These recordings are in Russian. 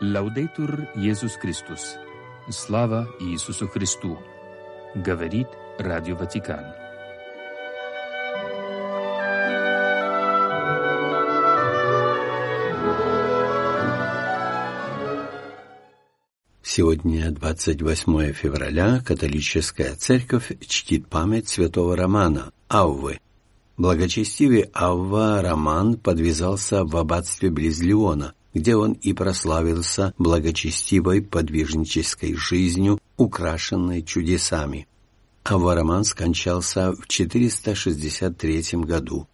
Лаудейтур Иисус Христос. Слава Иисусу Христу. Говорит Радио Ватикан. Сегодня, 28 февраля, католическая церковь чтит память святого Романа, Аввы. Благочестивый Авва Роман подвязался в аббатстве близ Леона, где он и прославился благочестивой подвижнической жизнью, украшенной чудесами. Авва Роман скончался в 463 году.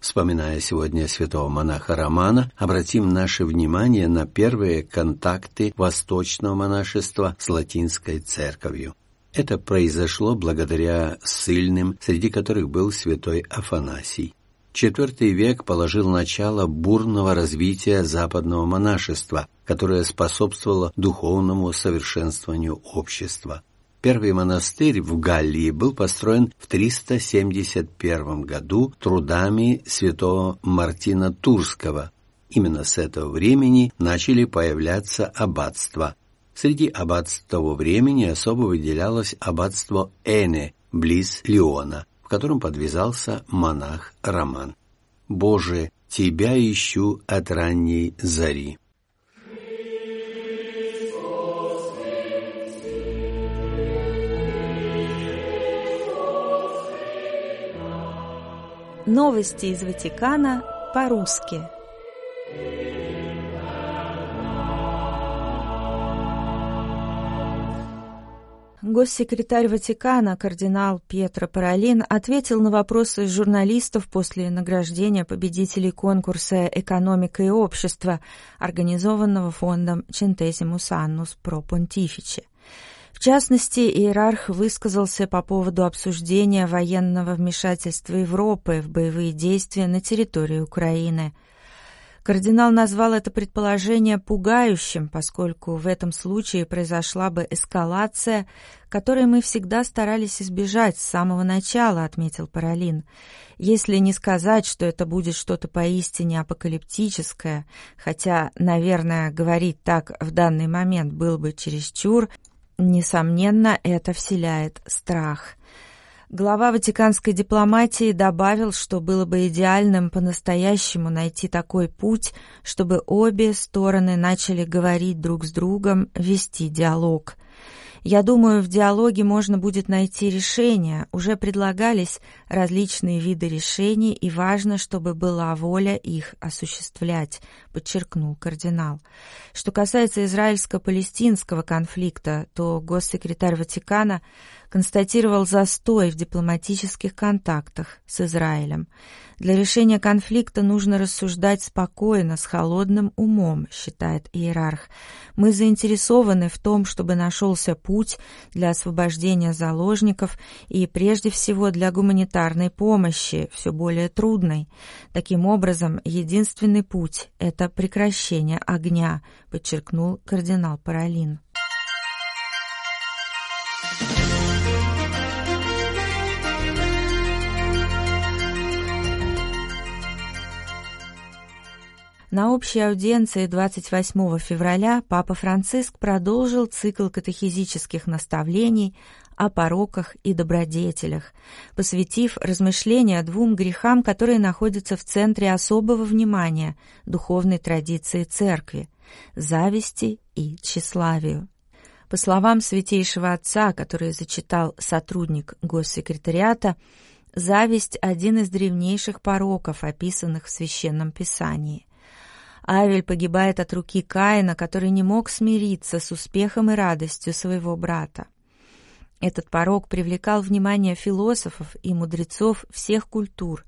Вспоминая сегодня святого монаха Романа, обратим наше внимание на первые контакты восточного монашества с латинской церковью. Это произошло благодаря ссыльным, среди которых был святой Афанасий. IV век положил начало бурного развития западного монашества, которое способствовало духовному совершенствованию общества. Первый монастырь в Галлии был построен в 371 году трудами святого Мартина Турского. Именно с этого времени начали появляться аббатства. Среди аббатств того времени особо выделялось аббатство Эне, близ Леона, в котором подвязался монах Роман. «Боже, Тебя ищу от ранней зари». Новости из Ватикана по-русски. Госсекретарь Ватикана кардинал Пьетро Паролин ответил на вопросы журналистов после награждения победителей конкурса «Экономика и общество», организованного фондом Centesimus Annus Pro Pontifice. В частности, иерарх высказался по поводу обсуждения военного вмешательства Европы в боевые действия на территории Украины. Кардинал назвал это предположение пугающим, поскольку в этом случае произошла бы эскалация, которой мы всегда старались избежать с самого начала, отметил Паралин. Если не сказать, что это будет что-то поистине апокалиптическое, хотя, наверное, говорить так в данный момент был бы чересчур, Несомненно, это вселяет страх. Глава ватиканской дипломатии добавил, что было бы идеальным по-настоящему найти такой путь, чтобы обе стороны начали говорить друг с другом, вести диалог. Я думаю, в диалоге можно будет найти решения. Уже предлагались различные виды решений, и важно, чтобы была воля их осуществлять, подчеркнул кардинал. Что касается израильско-палестинского конфликта, то госсекретарь Ватикана констатировал застой в дипломатических контактах с Израилем. Для решения конфликта нужно рассуждать спокойно, с холодным умом, считает иерарх. Мы заинтересованы в том, чтобы нашелся путь для освобождения заложников и, прежде всего, для гуманитарной помощи, все более трудной. Таким образом, единственный путь – это прекращение огня, подчеркнул кардинал Паролин. На общей аудиенции 28 февраля Папа Франциск продолжил цикл катехизических наставлений о пороках и добродетелях, посвятив размышления двум грехам, которые находятся в центре особого внимания духовной традиции Церкви – зависти и тщеславию. По словам Святейшего Отца, который зачитал сотрудник госсекретариата, зависть – один из древнейших пороков, описанных в Священном Писании – Авель погибает от руки Каина, который не мог смириться с успехом и радостью своего брата. Этот порог привлекал внимание философов и мудрецов всех культур,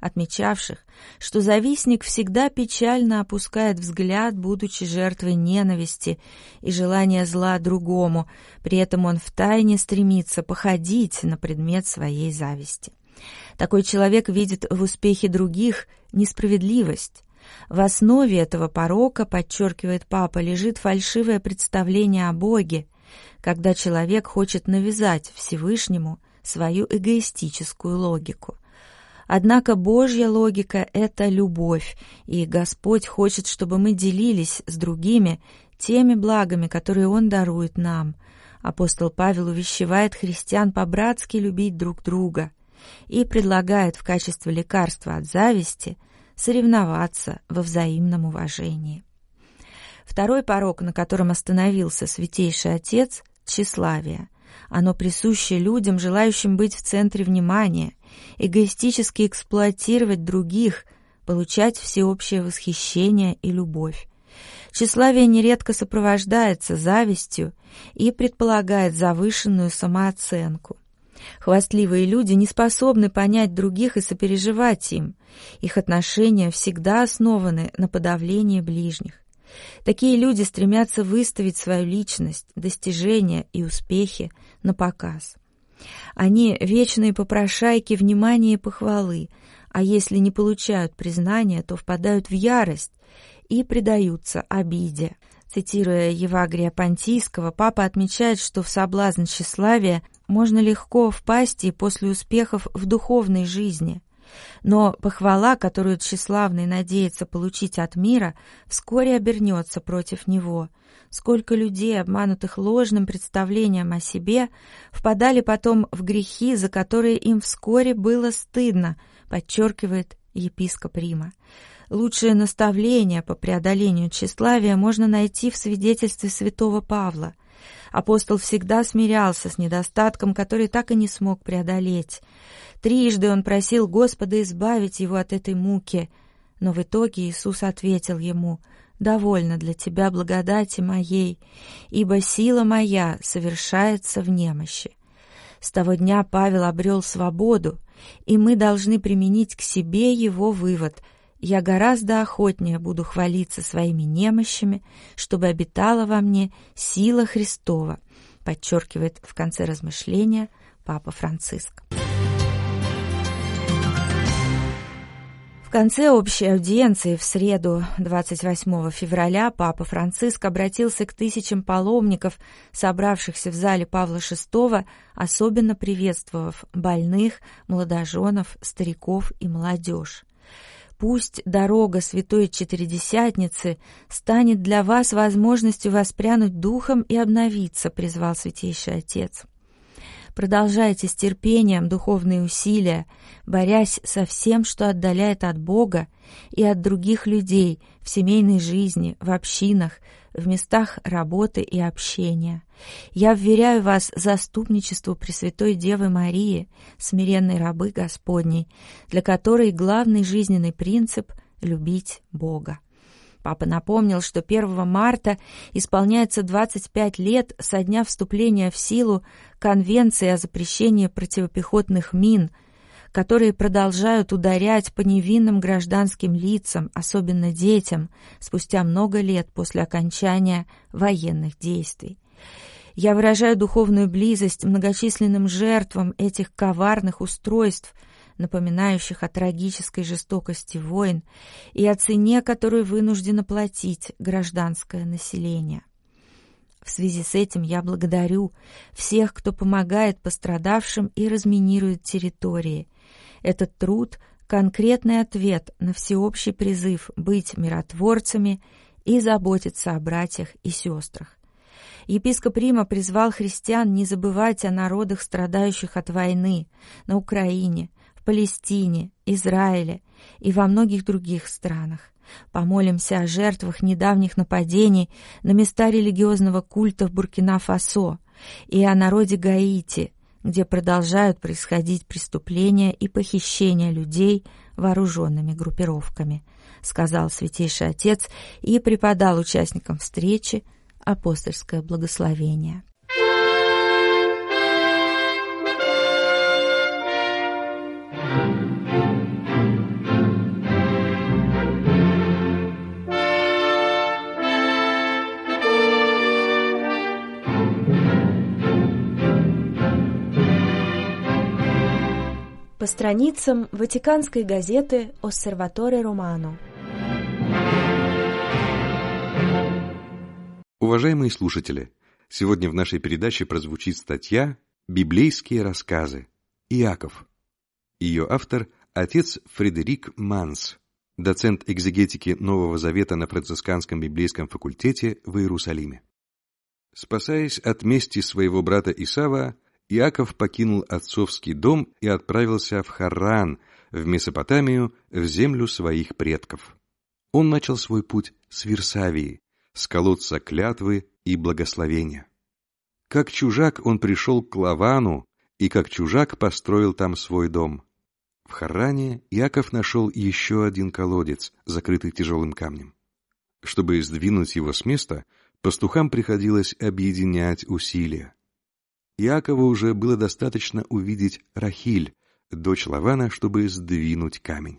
отмечавших, что завистник всегда печально опускает взгляд, будучи жертвой ненависти и желания зла другому, при этом он втайне стремится походить на предмет своей зависти. Такой человек видит в успехе других несправедливость, в основе этого порока, подчеркивает папа, лежит фальшивое представление о Боге, когда человек хочет навязать Всевышнему свою эгоистическую логику. Однако Божья логика — это любовь, и Господь хочет, чтобы мы делились с другими теми благами, которые Он дарует нам. Апостол Павел увещевает христиан по-братски любить друг друга и предлагает в качестве лекарства от зависти соревноваться во взаимном уважении. Второй порог, на котором остановился Святейший Отец – тщеславие. Оно присуще людям, желающим быть в центре внимания, эгоистически эксплуатировать других, получать всеобщее восхищение и любовь. Тщеславие нередко сопровождается завистью и предполагает завышенную самооценку. Хвастливые люди не способны понять других и сопереживать им. Их отношения всегда основаны на подавлении ближних. Такие люди стремятся выставить свою личность, достижения и успехи на показ. Они вечные попрошайки внимания и похвалы, а если не получают признания, то впадают в ярость и предаются обиде. Цитируя Евагрия Понтийского, папа отмечает, что в соблазн тщеславия можно легко впасть и после успехов в духовной жизни. Но похвала, которую тщеславный надеется получить от мира, вскоре обернется против него. Сколько людей, обманутых ложным представлением о себе, впадали потом в грехи, за которые им вскоре было стыдно, подчеркивает епископ Рима. Лучшее наставление по преодолению тщеславия можно найти в свидетельстве святого Павла. Апостол всегда смирялся с недостатком, который так и не смог преодолеть. Трижды он просил Господа избавить его от этой муки, но в итоге Иисус ответил ему «Довольно для тебя благодати моей, ибо сила моя совершается в немощи». С того дня Павел обрел свободу, и мы должны применить к себе его вывод – я гораздо охотнее буду хвалиться своими немощами, чтобы обитала во мне сила Христова, подчеркивает в конце размышления Папа Франциск. В конце общей аудиенции в среду 28 февраля Папа Франциск обратился к тысячам паломников, собравшихся в зале Павла VI, особенно приветствовав больных, молодоженов, стариков и молодежь. Пусть дорога Святой Четыредесятницы станет для вас возможностью воспрянуть духом и обновиться, призвал Святейший Отец. Продолжайте с терпением духовные усилия, борясь со всем, что отдаляет от Бога и от других людей в семейной жизни, в общинах, в местах работы и общения. Я вверяю вас заступничеству Пресвятой Девы Марии, смиренной рабы Господней, для которой главный жизненный принцип — любить Бога. Папа напомнил, что 1 марта исполняется 25 лет со дня вступления в силу Конвенции о запрещении противопехотных мин — которые продолжают ударять по невинным гражданским лицам, особенно детям, спустя много лет после окончания военных действий. Я выражаю духовную близость многочисленным жертвам этих коварных устройств, напоминающих о трагической жестокости войн и о цене, которую вынуждено платить гражданское население. В связи с этим я благодарю всех, кто помогает пострадавшим и разминирует территории, этот труд — конкретный ответ на всеобщий призыв быть миротворцами и заботиться о братьях и сестрах. Епископ Рима призвал христиан не забывать о народах, страдающих от войны, на Украине, Палестине, Израиле и во многих других странах. Помолимся о жертвах недавних нападений на места религиозного культа в Буркина-Фасо и о народе Гаити, где продолжают происходить преступления и похищения людей вооруженными группировками, сказал Святейший Отец и преподал участникам встречи апостольское благословение. Страницам Ватиканской газеты «Оссерваторе Романо». Уважаемые слушатели, сегодня в нашей передаче прозвучит статья «Библейские рассказы. Иаков». Ее автор – отец Фредерик Манс. доцент экзегетики Нового Завета на францисканском библейском факультете в Иерусалиме. Спасаясь от мести своего брата Исава, Иаков покинул отцовский дом и отправился в Харран, в Месопотамию, в землю своих предков. Он начал свой путь с Версавии, с колодца клятвы и благословения. Как чужак он пришел к Лавану, и как чужак построил там свой дом. В Харране Яков нашел еще один колодец, закрытый тяжелым камнем. Чтобы сдвинуть его с места, пастухам приходилось объединять усилия. Якову уже было достаточно увидеть Рахиль, дочь Лавана, чтобы сдвинуть камень.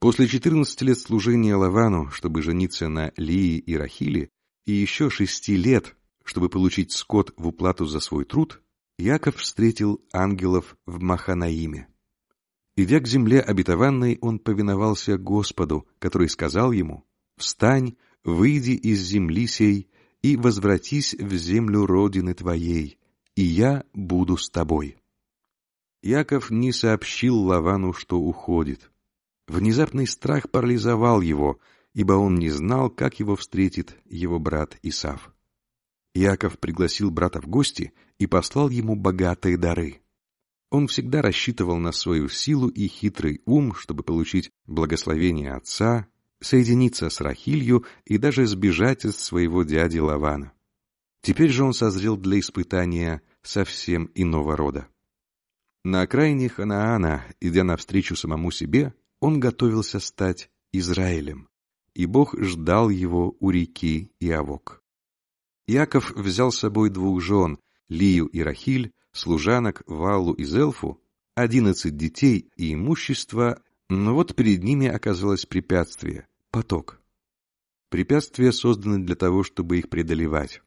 После 14 лет служения Лавану, чтобы жениться на Лии и Рахиле, и еще шести лет, чтобы получить скот в уплату за свой труд, Яков встретил ангелов в Маханаиме. Идя к земле обетованной, он повиновался Господу, который сказал ему, «Встань, выйди из земли сей и возвратись в землю родины твоей, и я буду с тобой». Яков не сообщил Лавану, что уходит. Внезапный страх парализовал его, ибо он не знал, как его встретит его брат Исав. Яков пригласил брата в гости и послал ему богатые дары. Он всегда рассчитывал на свою силу и хитрый ум, чтобы получить благословение отца, соединиться с Рахилью и даже сбежать от своего дяди Лавана. Теперь же он созрел для испытания совсем иного рода. На окраине Ханаана, идя навстречу самому себе, он готовился стать Израилем, и Бог ждал его у реки Иавок. Яков взял с собой двух жен, Лию и Рахиль, служанок Валу и Зелфу, одиннадцать детей и имущество, но вот перед ними оказалось препятствие — поток. Препятствия созданы для того, чтобы их преодолевать.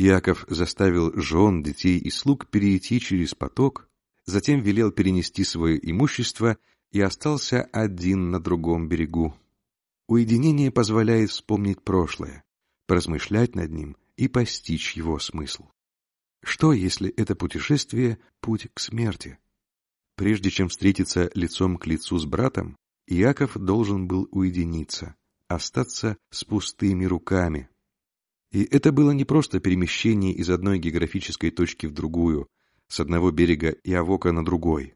Яков заставил жен, детей и слуг перейти через поток, затем велел перенести свое имущество и остался один на другом берегу. Уединение позволяет вспомнить прошлое, поразмышлять над ним и постичь его смысл. Что, если это путешествие — путь к смерти? Прежде чем встретиться лицом к лицу с братом, Иаков должен был уединиться, остаться с пустыми руками. И это было не просто перемещение из одной географической точки в другую, с одного берега Иавока на другой.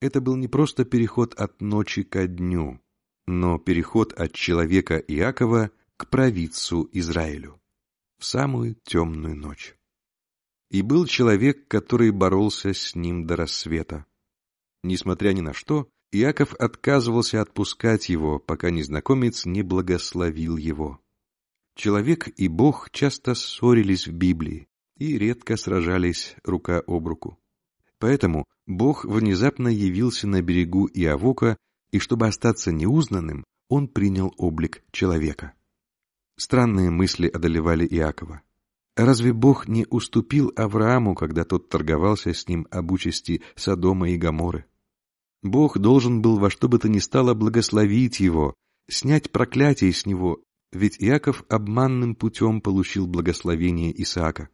Это был не просто переход от ночи ко дню, но переход от человека Иакова к провидцу Израилю в самую темную ночь. И был человек, который боролся с ним до рассвета. Несмотря ни на что, Иаков отказывался отпускать его, пока незнакомец не благословил его. Человек и Бог часто ссорились в Библии и редко сражались рука об руку. Поэтому Бог внезапно явился на берегу Иавока, и чтобы остаться неузнанным, он принял облик человека. Странные мысли одолевали Иакова. Разве Бог не уступил Аврааму, когда тот торговался с ним об участи Содома и Гоморы? Бог должен был во что бы то ни стало благословить его, снять проклятие с него, ведь Иаков обманным путем получил благословение Исаака.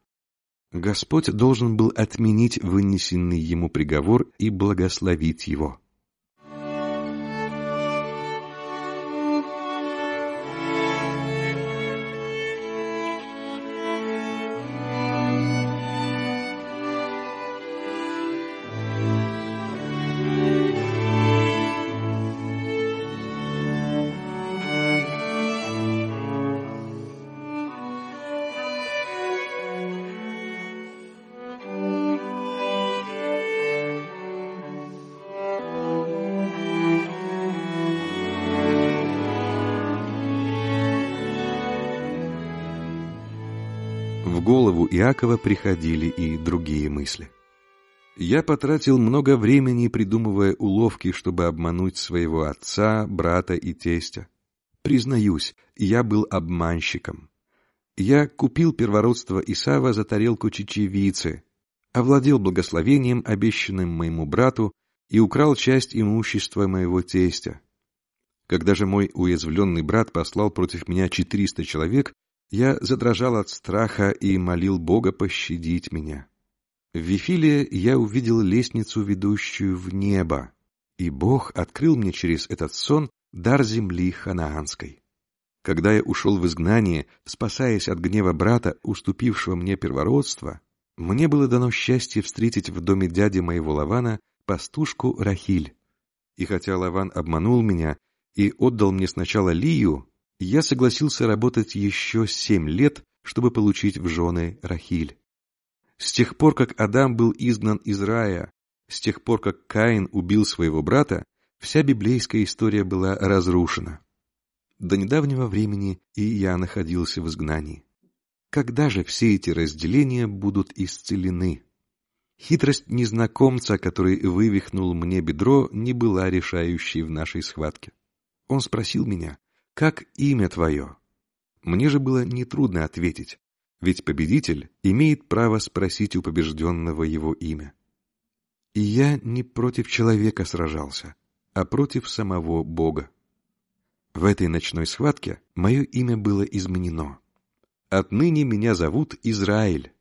Господь должен был отменить вынесенный ему приговор и благословить его. Голову Иакова приходили и другие мысли. Я потратил много времени, придумывая уловки, чтобы обмануть своего отца, брата и тестя. Признаюсь, я был обманщиком. Я купил первородство Исава за тарелку чечевицы, овладел благословением, обещанным моему брату, и украл часть имущества моего тестя. Когда же мой уязвленный брат послал против меня четыреста человек, я задрожал от страха и молил Бога пощадить меня. В Вифиле я увидел лестницу, ведущую в небо, и Бог открыл мне через этот сон, дар земли ханаанской. Когда я ушел в изгнание, спасаясь от гнева брата, уступившего мне первородство, мне было дано счастье встретить в доме дяди моего Лавана пастушку Рахиль. И хотя Лаван обманул меня и отдал мне сначала Лию, я согласился работать еще семь лет, чтобы получить в жены Рахиль. С тех пор, как Адам был изгнан из рая, с тех пор, как Каин убил своего брата, вся библейская история была разрушена. До недавнего времени и я находился в изгнании. Когда же все эти разделения будут исцелены? Хитрость незнакомца, который вывихнул мне бедро, не была решающей в нашей схватке. Он спросил меня, как имя твое? Мне же было нетрудно ответить, ведь победитель имеет право спросить у побежденного его имя. И я не против человека сражался, а против самого Бога. В этой ночной схватке мое имя было изменено. Отныне меня зовут Израиль.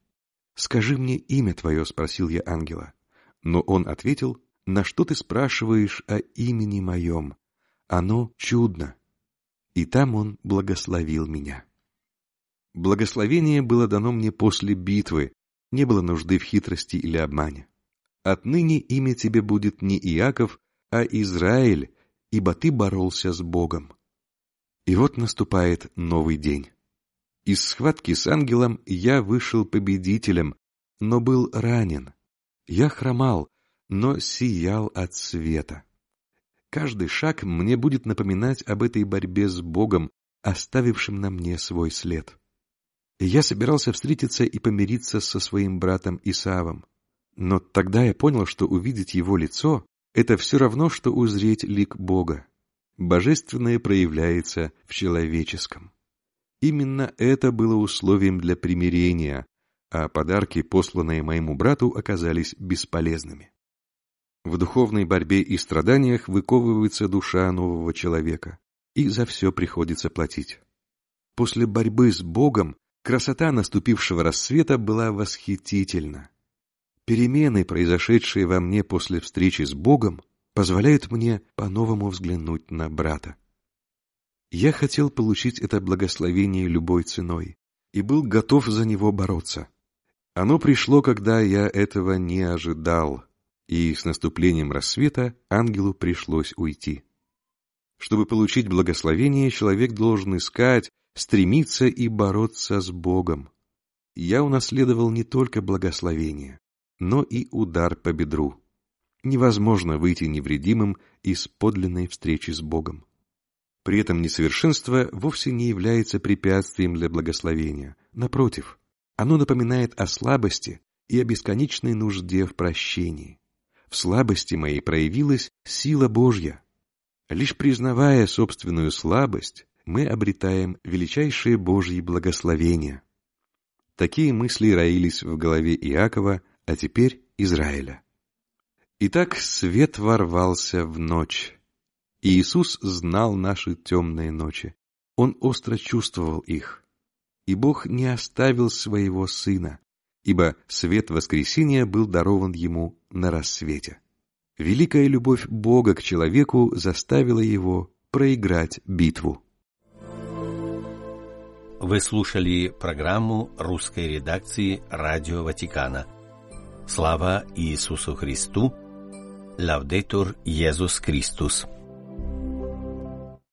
Скажи мне имя твое, спросил я ангела. Но он ответил, на что ты спрашиваешь о имени моем? Оно чудно. И там он благословил меня. Благословение было дано мне после битвы, не было нужды в хитрости или обмане. Отныне имя тебе будет не Иаков, а Израиль, ибо ты боролся с Богом. И вот наступает новый день. Из схватки с ангелом я вышел победителем, но был ранен. Я хромал, но сиял от света. Каждый шаг мне будет напоминать об этой борьбе с Богом, оставившим на мне свой след. Я собирался встретиться и помириться со своим братом Исавом. Но тогда я понял, что увидеть его лицо — это все равно, что узреть лик Бога. Божественное проявляется в человеческом. Именно это было условием для примирения, а подарки, посланные моему брату, оказались бесполезными. В духовной борьбе и страданиях выковывается душа нового человека, и за все приходится платить. После борьбы с Богом Красота наступившего рассвета была восхитительна. Перемены, произошедшие во мне после встречи с Богом, позволяют мне по-новому взглянуть на брата. Я хотел получить это благословение любой ценой и был готов за него бороться. Оно пришло, когда я этого не ожидал, и с наступлением рассвета ангелу пришлось уйти. Чтобы получить благословение, человек должен искать, стремиться и бороться с Богом. Я унаследовал не только благословение, но и удар по бедру. Невозможно выйти невредимым из подлинной встречи с Богом. При этом несовершенство вовсе не является препятствием для благословения. Напротив, оно напоминает о слабости и о бесконечной нужде в прощении. В слабости моей проявилась сила Божья. Лишь признавая собственную слабость, мы обретаем величайшие Божьи благословения. Такие мысли роились в голове Иакова, а теперь Израиля. Итак, свет ворвался в ночь. И Иисус знал наши темные ночи. Он остро чувствовал их. И Бог не оставил своего Сына, ибо свет воскресения был дарован Ему на рассвете. Великая любовь Бога к человеку заставила его проиграть битву. Вы слушали программу русской редакции Радио Ватикана. Слава Иисусу Христу! Лавдетур Иисус Христос!